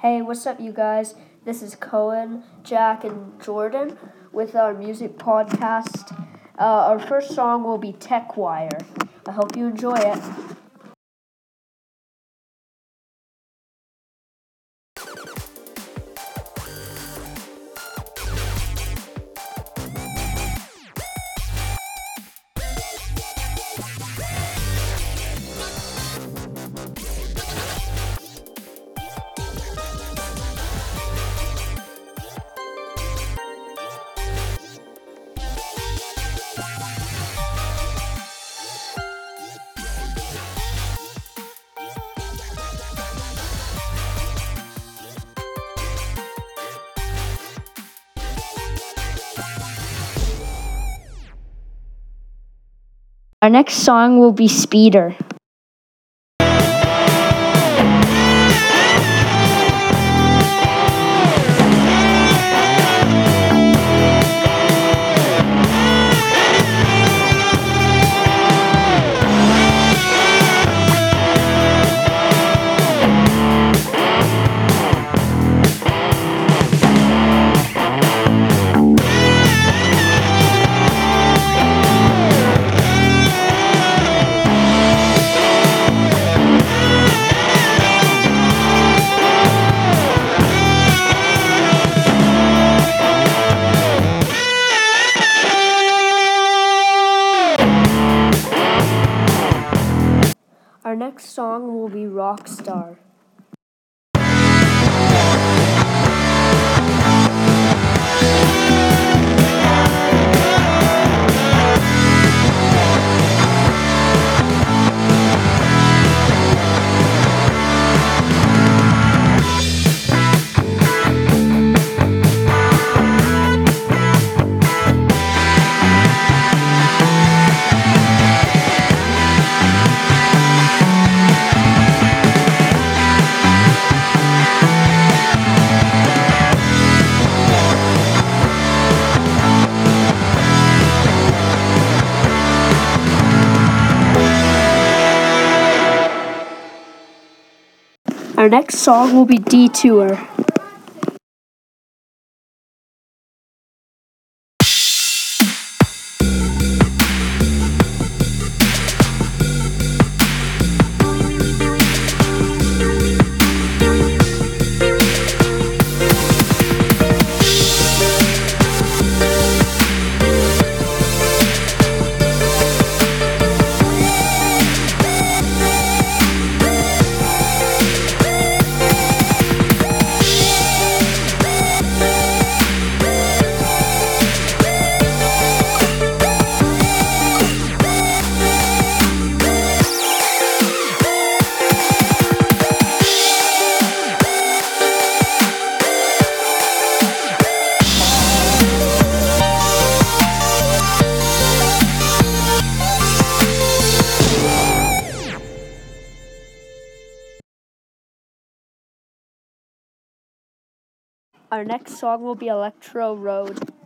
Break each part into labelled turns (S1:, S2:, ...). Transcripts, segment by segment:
S1: Hey, what's up, you guys? This is Cohen, Jack, and Jordan with our music podcast. Uh, our first song will be Tech Wire. I hope you enjoy it. Our next song will be Speeder. Our next song will be Rockstar. Our next song will be Detour. Our next song will be Electro Road.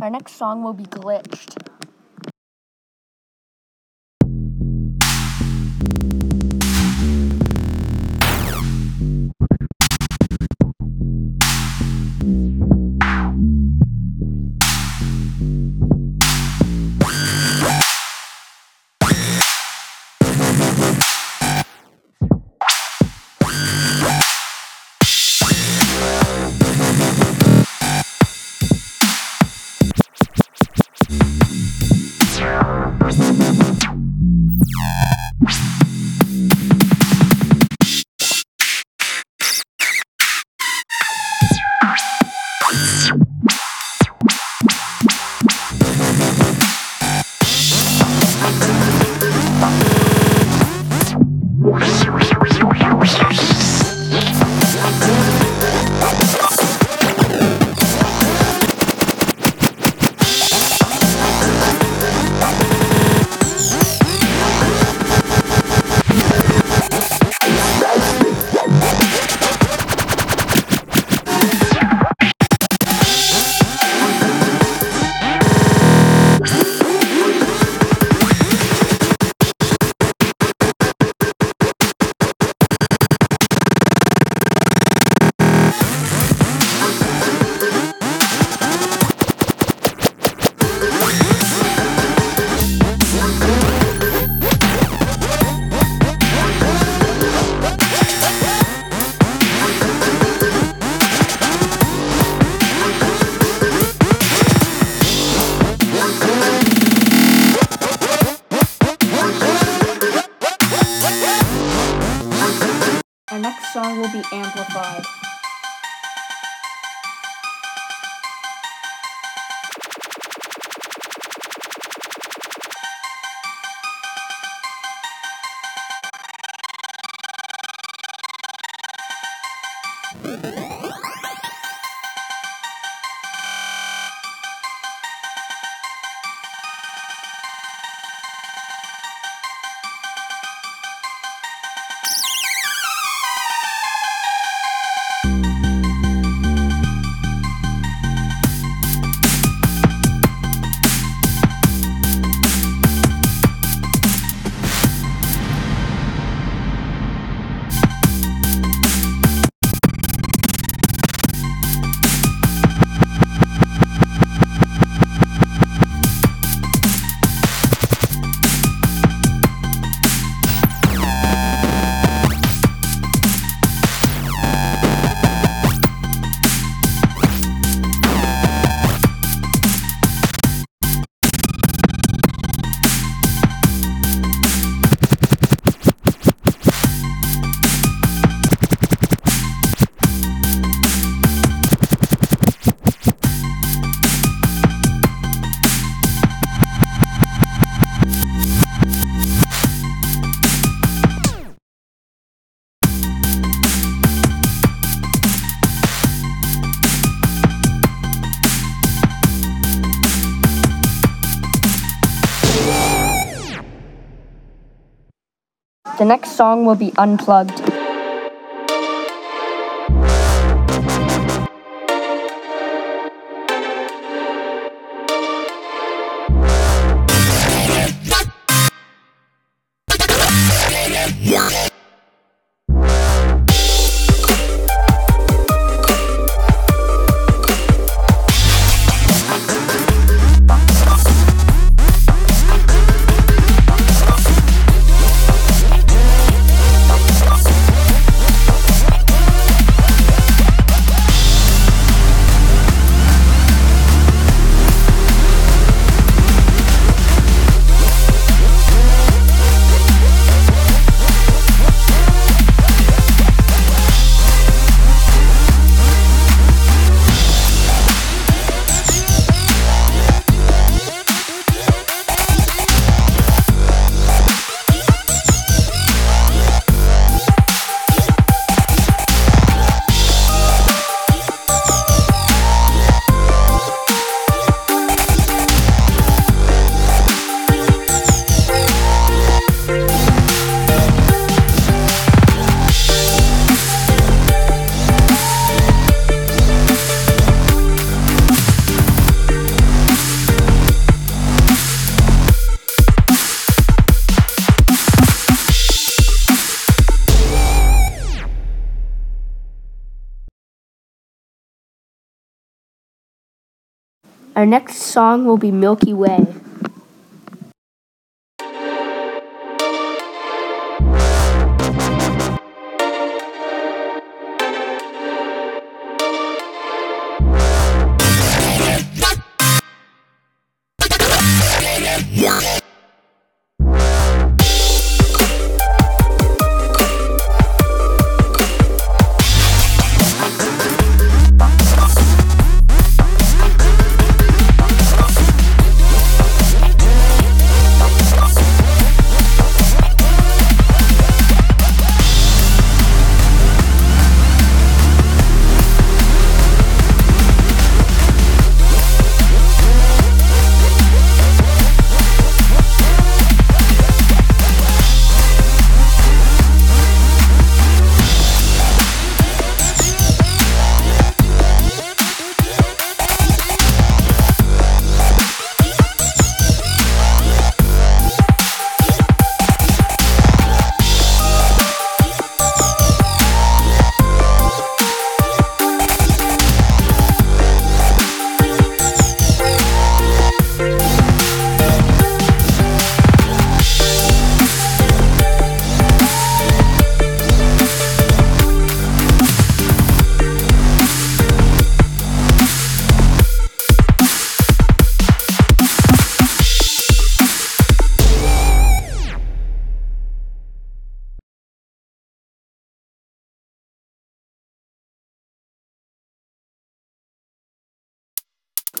S1: Our next song will be Glitched. Amplified. The next song will be unplugged. Our next song will be Milky Way.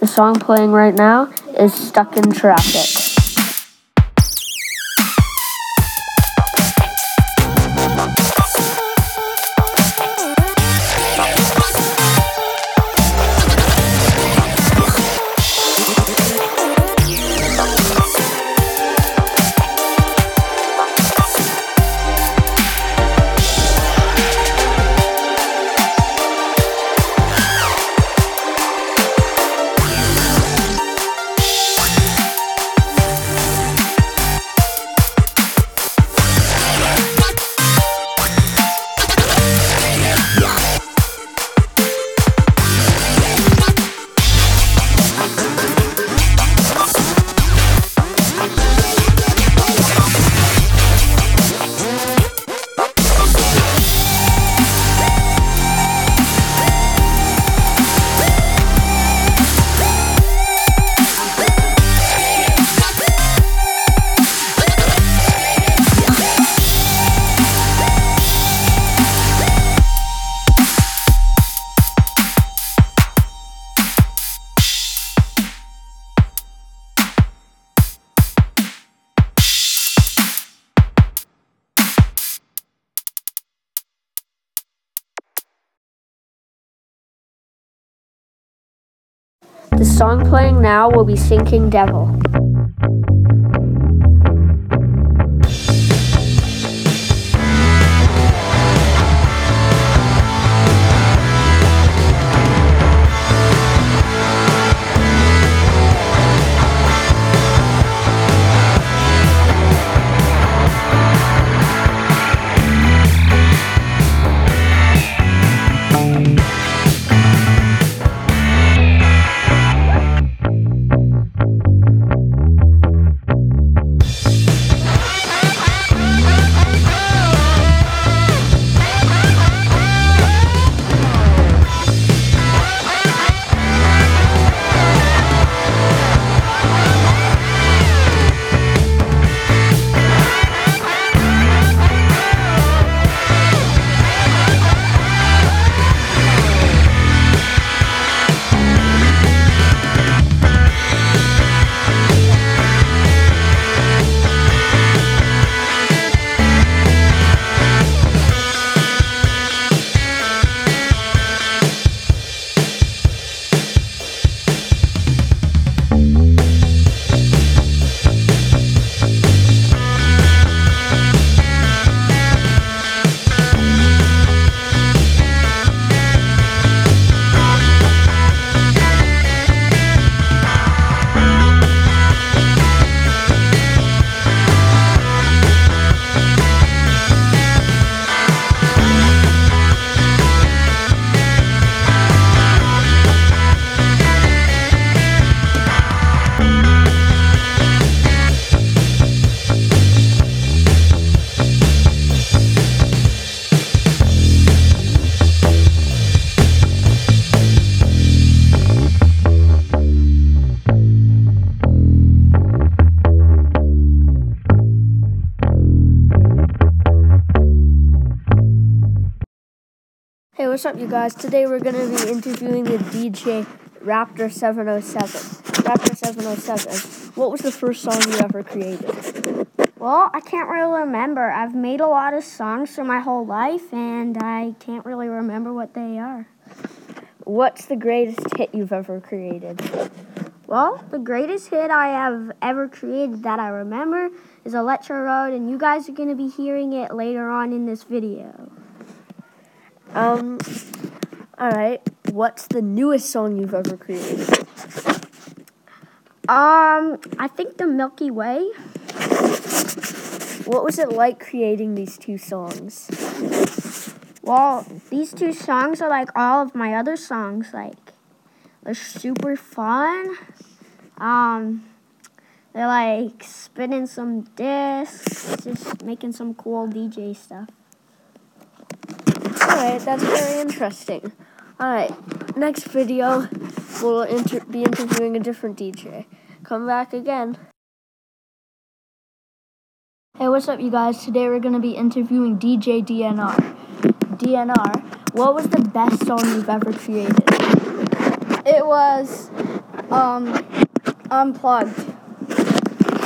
S1: The song playing right now is Stuck in Traffic. Song playing now will be Sinking Devil. What's up, you guys? Today we're going to be interviewing the DJ Raptor 707. Raptor 707, what was the first song you ever created?
S2: Well, I can't really remember. I've made a lot of songs for my whole life, and I can't really remember what they are.
S1: What's the greatest hit you've ever created?
S2: Well, the greatest hit I have ever created that I remember is Electro Road, and you guys are going to be hearing it later on in this video.
S1: Um, all right. What's the newest song you've ever created?
S2: Um, I think the Milky Way.
S1: What was it like creating these two songs?
S2: Well, these two songs are like all of my other songs. Like, they're super fun. Um, they're like spinning some discs, just making some cool DJ stuff.
S1: Alright, that's very interesting. Alright, next video, we'll inter- be interviewing a different DJ. Come back again. Hey, what's up, you guys? Today we're going to be interviewing DJ DNR. DNR, what was the best song you've ever created?
S3: It was Um, unplugged.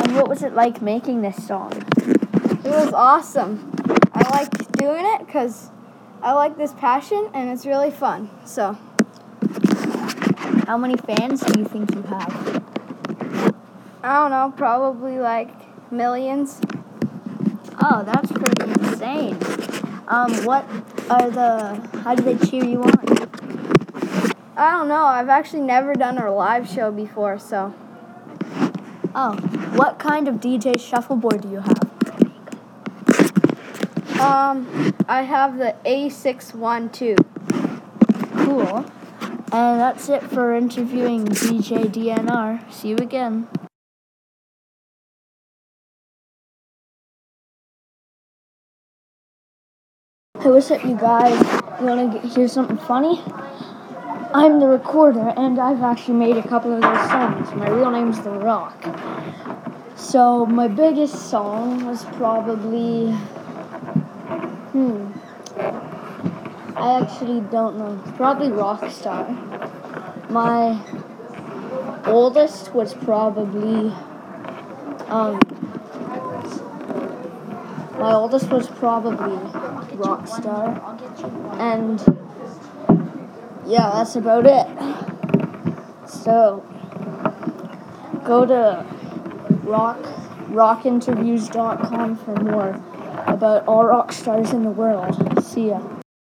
S1: And what was it like making this song?
S3: It was awesome. I like doing it because I like this passion and it's really fun. So,
S1: How many fans do you think you have?
S3: I don't know, probably like millions.
S1: Oh, that's pretty insane. Um, what are the? How do they cheer you on?
S3: I don't know. I've actually never done a live show before, so
S1: Oh, what kind of DJ shuffleboard do you have?
S3: Um, I have the A612.
S1: Cool. And that's it for interviewing DJ DNR. See you again. Hey, what's up, you guys? You want to hear something funny? I'm the recorder, and I've actually made a couple of those songs. My real name's The Rock. So, my biggest song was probably. Hmm. I actually don't know. Probably Rockstar. My oldest was probably. Um. My oldest was probably Rockstar. And yeah, that's about it. So go to rock rockinterviews.com for more about all rock stars in the world. See ya.